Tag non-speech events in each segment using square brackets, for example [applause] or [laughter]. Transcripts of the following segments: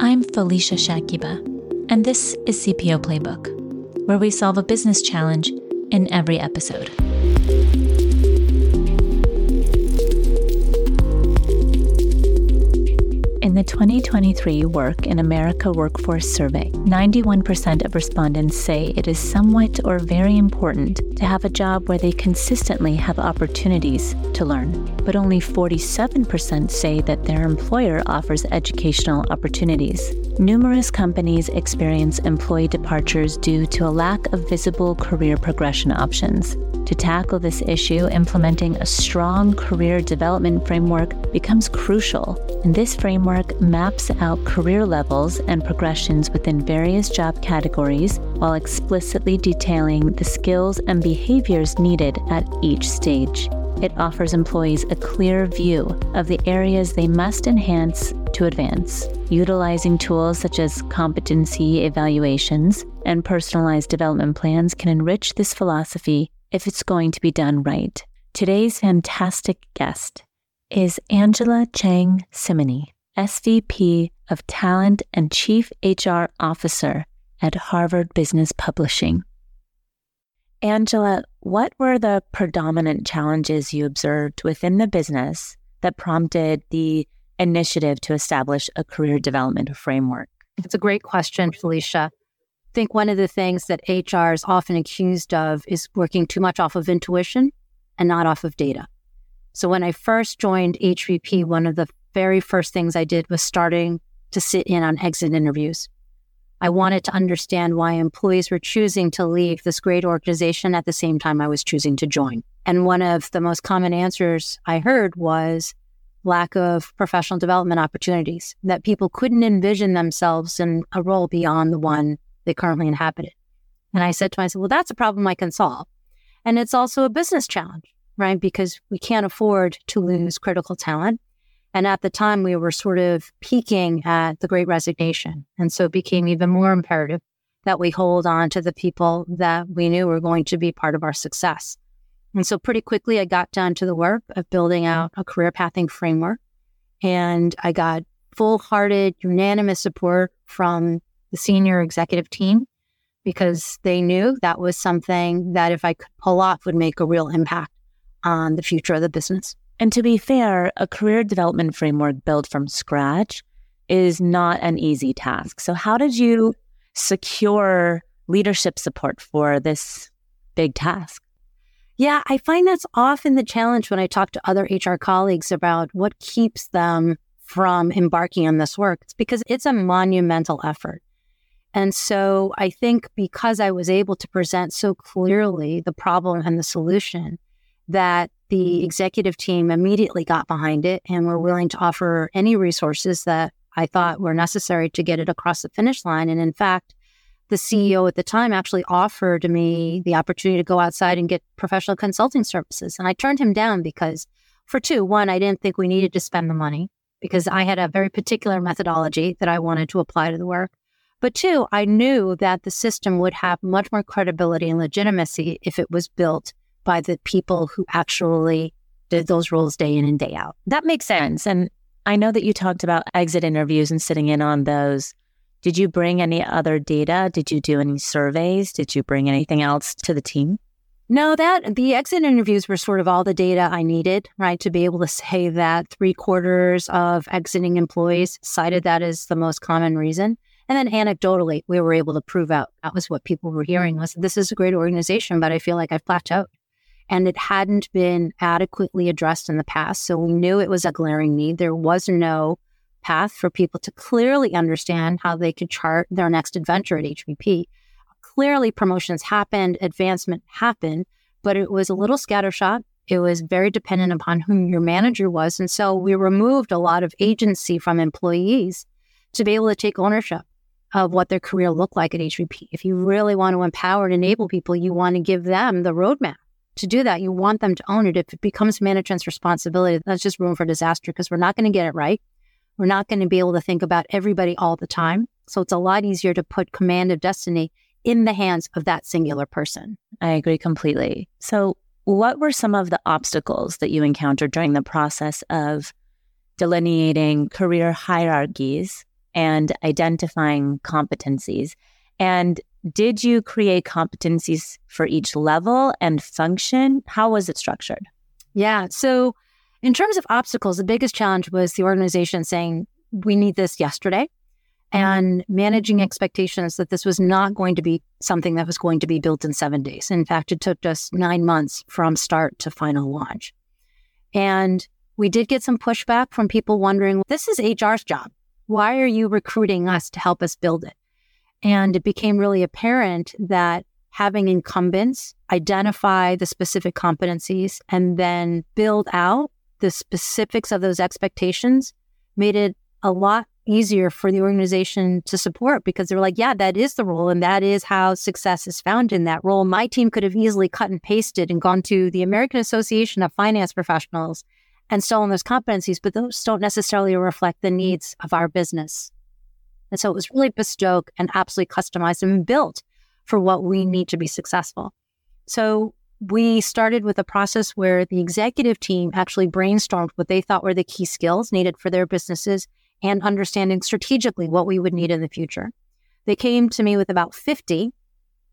I'm Felicia Shakiba, and this is CPO Playbook, where we solve a business challenge in every episode. In the 2023 Work in America Workforce Survey, 91% of respondents say it is somewhat or very important to have a job where they consistently have opportunities to learn. But only 47% say that their employer offers educational opportunities. Numerous companies experience employee departures due to a lack of visible career progression options. To tackle this issue, implementing a strong career development framework becomes crucial, and this framework maps out career levels and progressions within various job categories while explicitly detailing the skills and behaviors needed at each stage. It offers employees a clear view of the areas they must enhance to advance. Utilizing tools such as competency evaluations and personalized development plans can enrich this philosophy if it's going to be done right. Today's fantastic guest is Angela Cheng Cimini, SVP of Talent and Chief HR Officer at Harvard Business Publishing. Angela, what were the predominant challenges you observed within the business that prompted the initiative to establish a career development framework? It's a great question, Felicia I think one of the things that HR is often accused of is working too much off of intuition and not off of data. So when I first joined HBP, one of the very first things I did was starting to sit in on exit interviews. I wanted to understand why employees were choosing to leave this great organization at the same time I was choosing to join. And one of the most common answers I heard was lack of professional development opportunities, that people couldn't envision themselves in a role beyond the one they currently inhabited. And I said to myself, well, that's a problem I can solve. And it's also a business challenge, right? Because we can't afford to lose critical talent. And at the time, we were sort of peaking at the great resignation. And so it became even more imperative that we hold on to the people that we knew were going to be part of our success. And so pretty quickly, I got down to the work of building out a career pathing framework. And I got full hearted, unanimous support from the senior executive team because they knew that was something that if I could pull off would make a real impact on the future of the business. And to be fair, a career development framework built from scratch is not an easy task. So, how did you secure leadership support for this big task? Yeah, I find that's often the challenge when I talk to other HR colleagues about what keeps them from embarking on this work. It's because it's a monumental effort. And so I think because I was able to present so clearly the problem and the solution, that the mm-hmm. executive team immediately got behind it and were willing to offer any resources that I thought were necessary to get it across the finish line. And in fact, the CEO at the time actually offered me the opportunity to go outside and get professional consulting services. And I turned him down because, for two, one, I didn't think we needed to spend the money because I had a very particular methodology that I wanted to apply to the work. But two, I knew that the system would have much more credibility and legitimacy if it was built by the people who actually did those roles day in and day out. That makes sense. And I know that you talked about exit interviews and sitting in on those. Did you bring any other data? Did you do any surveys? Did you bring anything else to the team? No, that the exit interviews were sort of all the data I needed, right, to be able to say that three quarters of exiting employees cited that as the most common reason. And then anecdotally, we were able to prove out that was what people were hearing was this is a great organization, but I feel like I've plateaued. And it hadn't been adequately addressed in the past. So we knew it was a glaring need. There was no path for people to clearly understand how they could chart their next adventure at HBP. Clearly, promotions happened, advancement happened, but it was a little scattershot. It was very dependent upon whom your manager was. And so we removed a lot of agency from employees to be able to take ownership of what their career looked like at HBP. If you really want to empower and enable people, you want to give them the roadmap to do that. You want them to own it. If it becomes management's responsibility, that's just room for disaster because we're not going to get it right. We're not going to be able to think about everybody all the time. So it's a lot easier to put command of destiny in the hands of that singular person. I agree completely. So, what were some of the obstacles that you encountered during the process of delineating career hierarchies and identifying competencies. And did you create competencies for each level and function? How was it structured? Yeah. So, in terms of obstacles, the biggest challenge was the organization saying, we need this yesterday mm-hmm. and managing expectations that this was not going to be something that was going to be built in seven days. In fact, it took us nine months from start to final launch. And we did get some pushback from people wondering, this is HR's job. Why are you recruiting us to help us build it? And it became really apparent that having incumbents identify the specific competencies and then build out the specifics of those expectations made it a lot easier for the organization to support because they're like, yeah, that is the role. And that is how success is found in that role. My team could have easily cut and pasted and gone to the American Association of Finance Professionals and stolen those competencies, but those don't necessarily reflect the needs of our business. And so it was really bespoke and absolutely customized and built for what we need to be successful. So we started with a process where the executive team actually brainstormed what they thought were the key skills needed for their businesses and understanding strategically what we would need in the future. They came to me with about 50,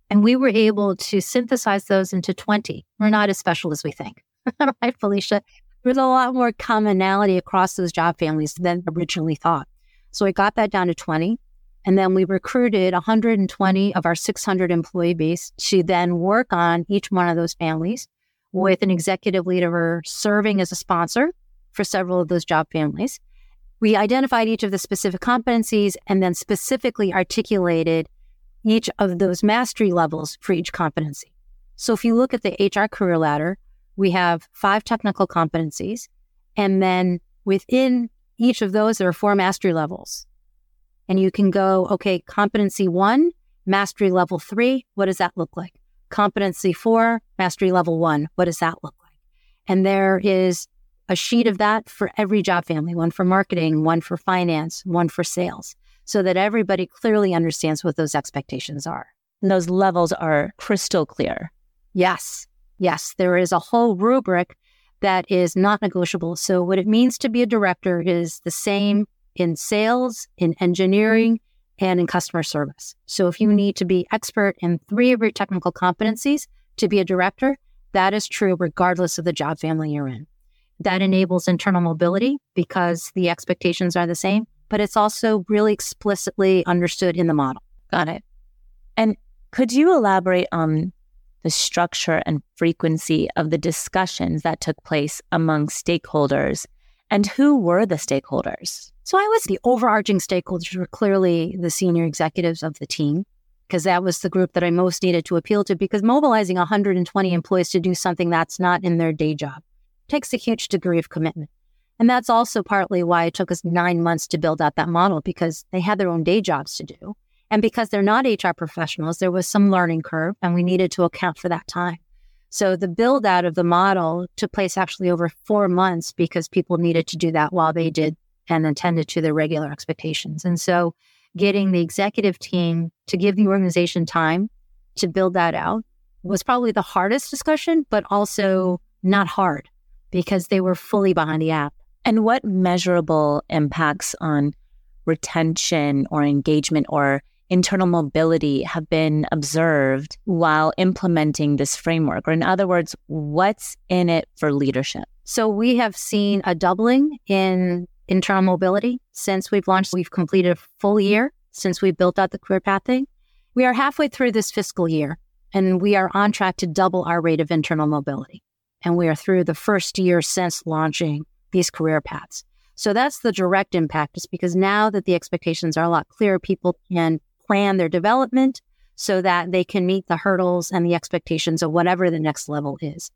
and we were able to synthesize those into 20. We're not as special as we think. [laughs] right, Felicia? There's a lot more commonality across those job families than originally thought. So I got that down to 20. And then we recruited 120 of our 600 employee base to then work on each one of those families with an executive leader serving as a sponsor for several of those job families. We identified each of the specific competencies and then specifically articulated each of those mastery levels for each competency. So if you look at the HR career ladder, we have five technical competencies. And then within each of those, there are four mastery levels. And you can go, okay, competency one, mastery level three, what does that look like? Competency four, mastery level one, what does that look like? And there is a sheet of that for every job family one for marketing, one for finance, one for sales, so that everybody clearly understands what those expectations are. And those levels are crystal clear. Yes. Yes. There is a whole rubric that is not negotiable. So, what it means to be a director is the same in sales, in engineering, and in customer service. So, if you need to be expert in three of your technical competencies to be a director, that is true regardless of the job family you're in. That enables internal mobility because the expectations are the same, but it's also really explicitly understood in the model. Got it. And could you elaborate on the structure and frequency of the discussions that took place among stakeholders and who were the stakeholders? So I was the overarching stakeholders were clearly the senior executives of the team because that was the group that I most needed to appeal to because mobilizing 120 employees to do something that's not in their day job takes a huge degree of commitment. And that's also partly why it took us nine months to build out that model because they had their own day jobs to do. And because they're not HR professionals, there was some learning curve and we needed to account for that time. So the build out of the model took place actually over four months because people needed to do that while they did and attended to their regular expectations. And so getting the executive team to give the organization time to build that out was probably the hardest discussion, but also not hard because they were fully behind the app. And what measurable impacts on retention or engagement or internal mobility have been observed while implementing this framework? Or, in other words, what's in it for leadership? So, we have seen a doubling in internal mobility since we've launched. We've completed a full year since we built out the career pathing. We are halfway through this fiscal year, and we are on track to double our rate of internal mobility. And we are through the first year since launching these career paths. So that's the direct impact, is because now that the expectations are a lot clearer, people can plan their development so that they can meet the hurdles and the expectations of whatever the next level is.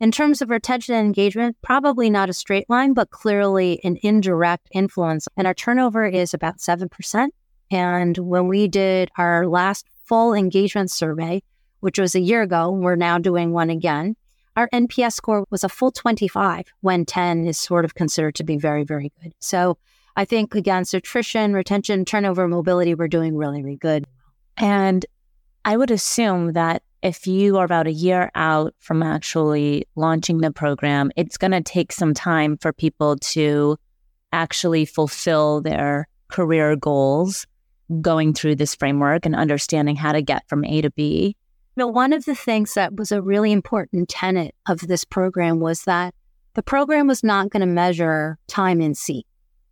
In terms of retention and engagement, probably not a straight line, but clearly an indirect influence. And our turnover is about 7%. And when we did our last full engagement survey, which was a year ago, we're now doing one again. Our NPS score was a full 25 when 10 is sort of considered to be very, very good. So I think against attrition, retention, turnover, mobility, we're doing really, really good. And I would assume that if you are about a year out from actually launching the program, it's going to take some time for people to actually fulfill their career goals going through this framework and understanding how to get from A to B? Know, one of the things that was a really important tenet of this program was that the program was not going to measure time in seat,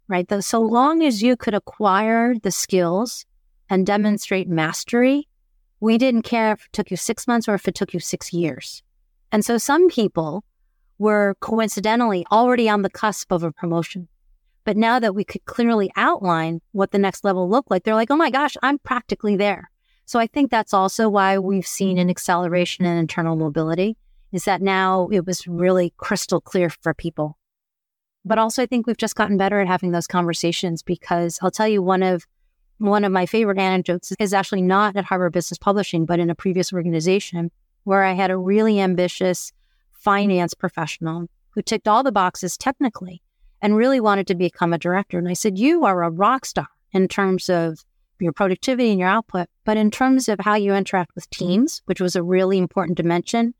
right? So long as you could acquire the skills and demonstrate mastery, we didn't care if it took you six months or if it took you six years. And so some people were coincidentally already on the cusp of a promotion. But now that we could clearly outline what the next level looked like, they're like, oh my gosh, I'm practically there. So I think that's also why we've seen an acceleration in internal mobility is that now it was really crystal clear for people. But also I think we've just gotten better at having those conversations because I'll tell you one of one of my favorite anecdotes is actually not at Harvard Business Publishing, but in a previous organization where I had a really ambitious finance professional who ticked all the boxes technically and really wanted to become a director. And I said, You are a rock star in terms of your productivity and your output, but in terms of how you interact with teams, which was a really important dimension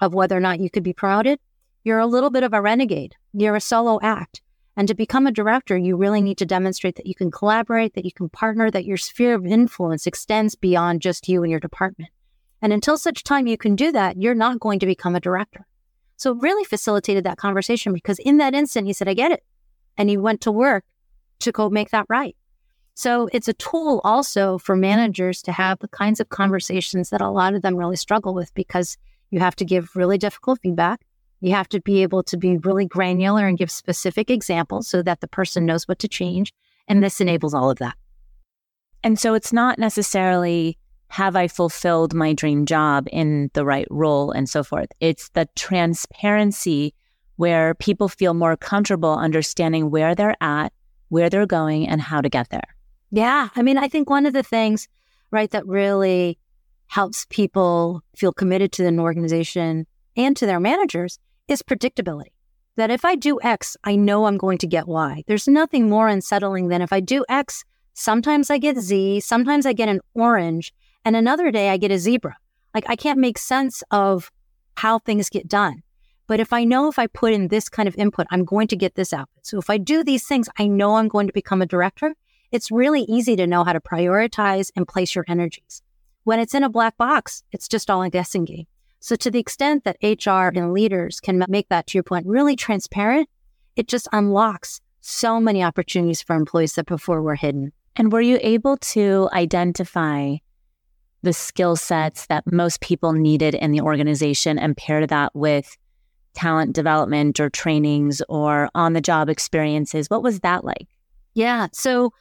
of whether or not you could be promoted, you're a little bit of a renegade. You're a solo act. And to become a director, you really need to demonstrate that you can collaborate, that you can partner, that your sphere of influence extends beyond just you and your department. And until such time you can do that, you're not going to become a director. So it really facilitated that conversation because in that instant, he said, I get it. And he went to work to go make that right. So it's a tool also for managers to have the kinds of conversations that a lot of them really struggle with because you have to give really difficult feedback. You have to be able to be really granular and give specific examples so that the person knows what to change. And this enables all of that. And so it's not necessarily have I fulfilled my dream job in the right role and so forth. It's the transparency where people feel more comfortable understanding where they're at, where they're going, and how to get there. Yeah. I mean, I think one of the things, right, that really helps people feel committed to an organization and to their managers is predictability. That if I do X, I know I'm going to get Y. There's nothing more unsettling than if I do X, sometimes I get Z, sometimes I get an orange, and another day I get a zebra. Like I can't make sense of how things get done. But if I know if I put in this kind of input, I'm going to get this output. So if I do these things, I know I'm going to become a director. It's really easy to know how to prioritize and place your energies. When it's in a black box, it's just all a guessing game. So to the extent that HR and leaders can make that, to your point, really transparent, it just unlocks so many opportunities for employees that before were hidden. And were you able to identify the skill sets that most people needed in the organization and pair that with talent development or trainings or on the job experiences? What was that like? Yeah. So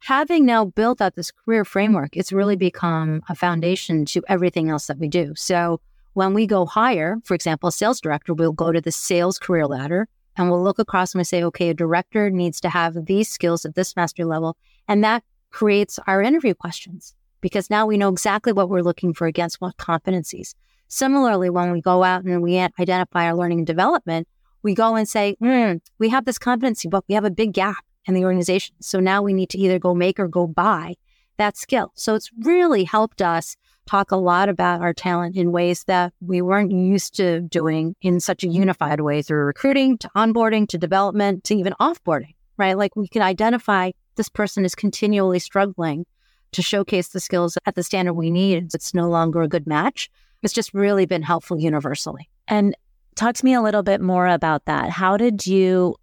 having now built out this career framework, it's really become a foundation to everything else that we do. So when we go higher, for example, a sales director, we'll go to the sales career ladder and we'll look across and we say, okay, a director needs to have these skills at this mastery level. And that creates our interview questions because now we know exactly what we're looking for against what competencies. Similarly, when we go out and we identify our learning and development, we go and say, mm, we have this competency, but we have a big gap in the organization. So now we need to either go make or go buy that skill. So it's really helped us talk a lot about our talent in ways that we weren't used to doing in such a unified way through recruiting to onboarding to development to even offboarding, right? Like we can identify this person is continually struggling to showcase the skills at the standard we need. It's no longer a good match. It's just really been helpful universally. And talk to me a little bit more about that. How did you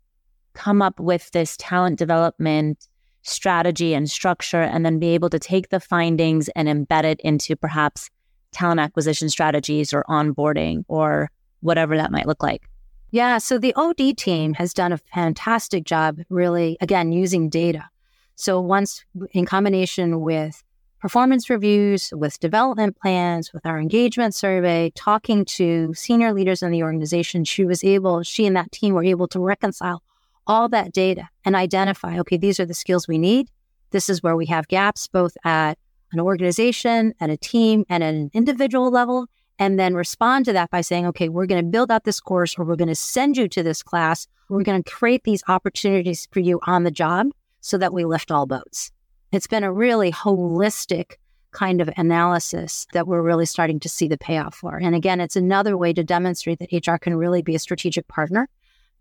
come up with this talent development strategy and structure and then be able to take the findings and embed it into perhaps talent acquisition strategies or onboarding or whatever that might look like? Yeah, so the OD team has done a fantastic job, really, again, using data. So, once in combination with performance reviews, with development plans, with our engagement survey, talking to senior leaders in the organization, she was able, she and that team were able to reconcile all that data and identify, okay, these are the skills we need. This is where we have gaps, both at an organization, at a team, and at an individual level. And then respond to that by saying, okay, we're going to build out this course or we're going to send you to this class. We're going to create these opportunities for you on the job so that we lift all boats. It's been a really holistic kind of analysis that we're really starting to see the payoff for. And again, it's another way to demonstrate that HR can really be a strategic partner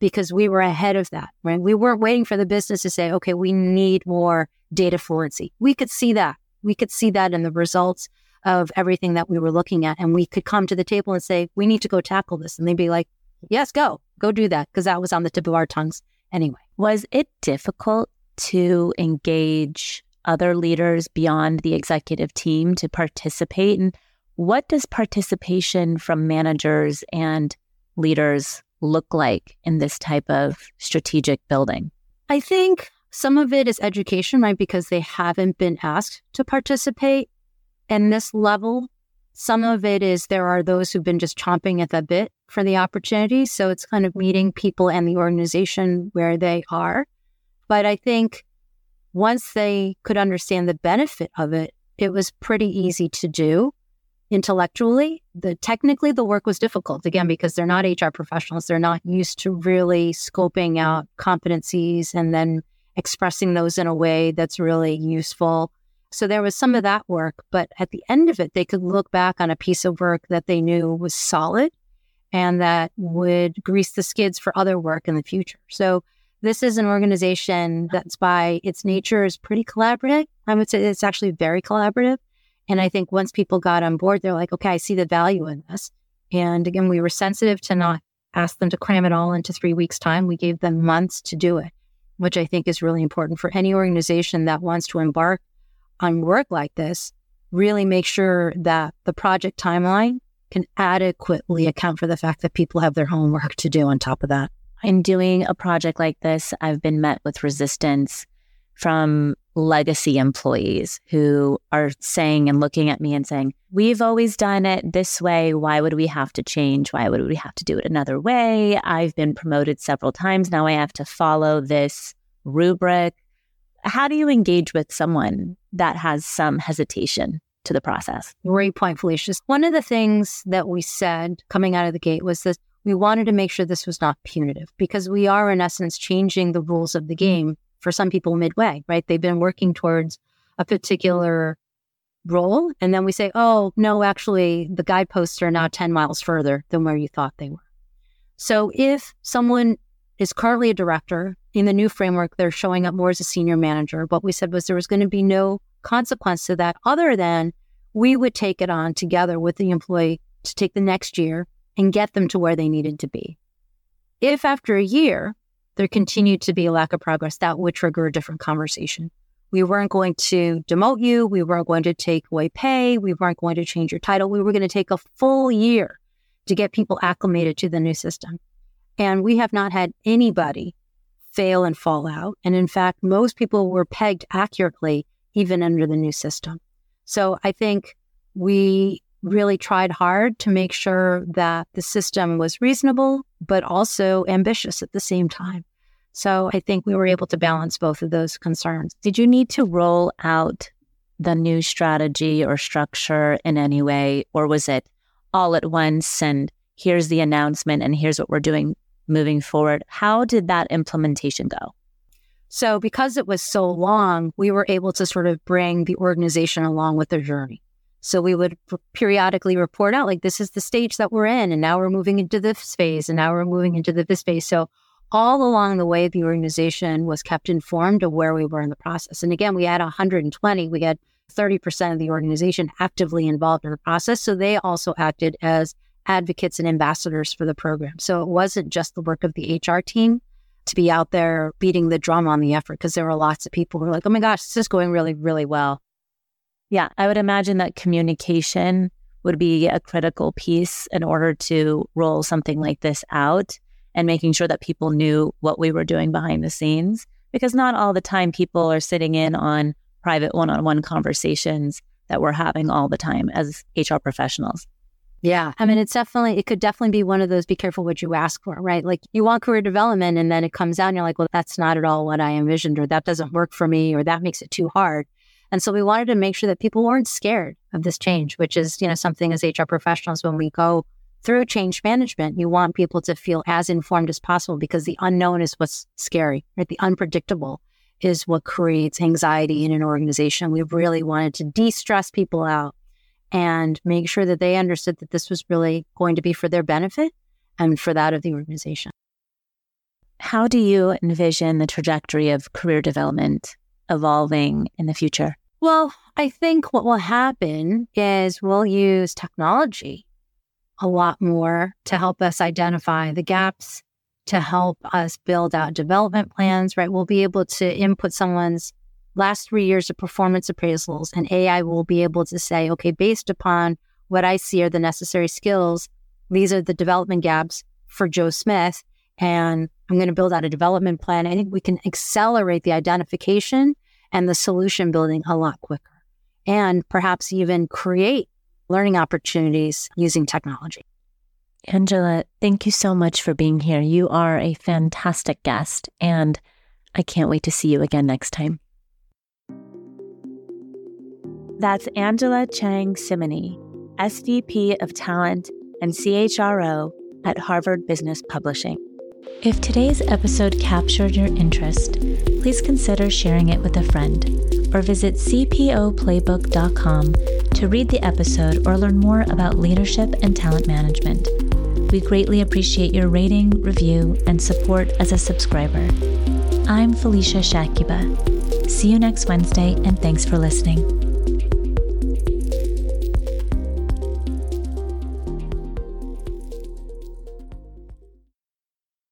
because we were ahead of that, right? We weren't waiting for the business to say, okay, we need more data fluency. We could see that. We could see that in the results of everything that we were looking at. And we could come to the table and say, we need to go tackle this. And they'd be like, yes, go, go do that. Cause that was on the tip of our tongues anyway. Was it difficult to engage other leaders beyond the executive team to participate? And what does participation from managers and leaders look like in this type of strategic building? I think some of it is education, right? Because they haven't been asked to participate in this level. Some of it is there are those who've been just chomping at the bit for the opportunity. So it's kind of meeting people and the organization where they are. But I think once they could understand the benefit of it, it was pretty easy to do intellectually. The technically the work was difficult again because they're not HR professionals. They're not used to really scoping out competencies and then expressing those in a way that's really useful. So there was some of that work, but at the end of it, they could look back on a piece of work that they knew was solid and that would grease the skids for other work in the future. So this is an organization that's by its nature is pretty collaborative. I would say it's actually very collaborative. And I think once people got on board, they're like, okay, I see the value in this. And again, we were sensitive to not ask them to cram it all into three weeks' time. We gave them months to do it, which I think is really important for any organization that wants to embark on work like this. Really make sure that the project timeline can adequately account for the fact that people have their homework to do on top of that. In doing a project like this, I've been met with resistance from legacy employees who are saying and looking at me and saying, We've always done it this way. Why would we have to change? Why would we have to do it another way? I've been promoted several times. Now I have to follow this rubric. How do you engage with someone that has some hesitation to the process? Great point, Felicia. One of the things that we said coming out of the gate was that we wanted to make sure this was not punitive because we are, in essence, changing the rules of the mm. game for some people midway, right? They've been working towards a particular role. And then we say, oh, no, actually, the guideposts are now 10 miles further than where you thought they were. So if someone is currently a director in the new framework, they're showing up more as a senior manager. What we said was there was going to be no consequence to that other than we would take it on together with the employee to take the next year and get them to where they needed to be. If after a year there continued to be a lack of progress, that would trigger a different conversation. We weren't going to demote you. We weren't going to take away pay. We weren't going to change your title. We were going to take a full year to get people acclimated to the new system. And we have not had anybody fail and fall out. And in fact, most people were pegged accurately even under the new system. So I think we really tried hard to make sure that the system was reasonable, but also ambitious at the same time. So I think we were able to balance both of those concerns. Did you need to roll out the new strategy or structure in any way, or was it all at once and here's the announcement and here's what we're doing moving forward? How did that implementation go? So, because it was so long, we were able to sort of bring the organization along with the journey. So we would periodically report out like this is the stage that we're in, and now we're moving into this phase, and now we're moving into the, this phase. So all along the way, the organization was kept informed of where we were in the process. And again, we had 120, we had 30% of the organization actively involved in the process. So they also acted as advocates and ambassadors for the program. So it wasn't just the work of the HR team to be out there beating the drum on the effort because there were lots of people who were like, oh my gosh, this is going really, really well. Yeah, I would imagine that communication would be a critical piece in order to roll something like this out and making sure that people knew what we were doing behind the scenes. Because not all the time people are sitting in on private one on one conversations that we're having all the time as HR professionals. Yeah. I mean, it's definitely, it could definitely be one of those be careful what you ask for, right? Like you want career development and then it comes out and you're like, well, that's not at all what I envisioned, or that doesn't work for me, or that makes it too hard. And so we wanted to make sure that people weren't scared of this change, which is, you know, something as HR professionals, when we go through change management, you want people to feel as informed as possible because the unknown is what's scary, right? The unpredictable is what creates anxiety in an organization. We really wanted to de stress people out and make sure that they understood that this was really going to be for their benefit and for that of the organization. how do you envision the trajectory of career development evolving in the future? Well, I think what will happen is we'll use technology a lot more to help us identify the gaps, to help us build out development plans, right? We'll be able to input someone's last three years of performance appraisals, and AI will be able to say, okay, based upon what I see are the necessary skills, these are the development gaps for Joe Smith. And I'm going to build out a development plan. I think we can accelerate the identification and the solution building a lot quicker and perhaps even create learning opportunities using technology. Angela, thank you so much for being here. You are a fantastic guest, and I can't wait to see you again next time. That's Angela Cheng Cimini, SVP of Talent and CHRO at Harvard Business Publishing. If today's episode captured your interest, please consider sharing it with a friend or visit cpoplaybook.com to read the episode or learn more about leadership and talent management. We greatly appreciate your rating, review, and support as a subscriber. I'm Felicia Shakiba. See you next Wednesday, and thanks for listening.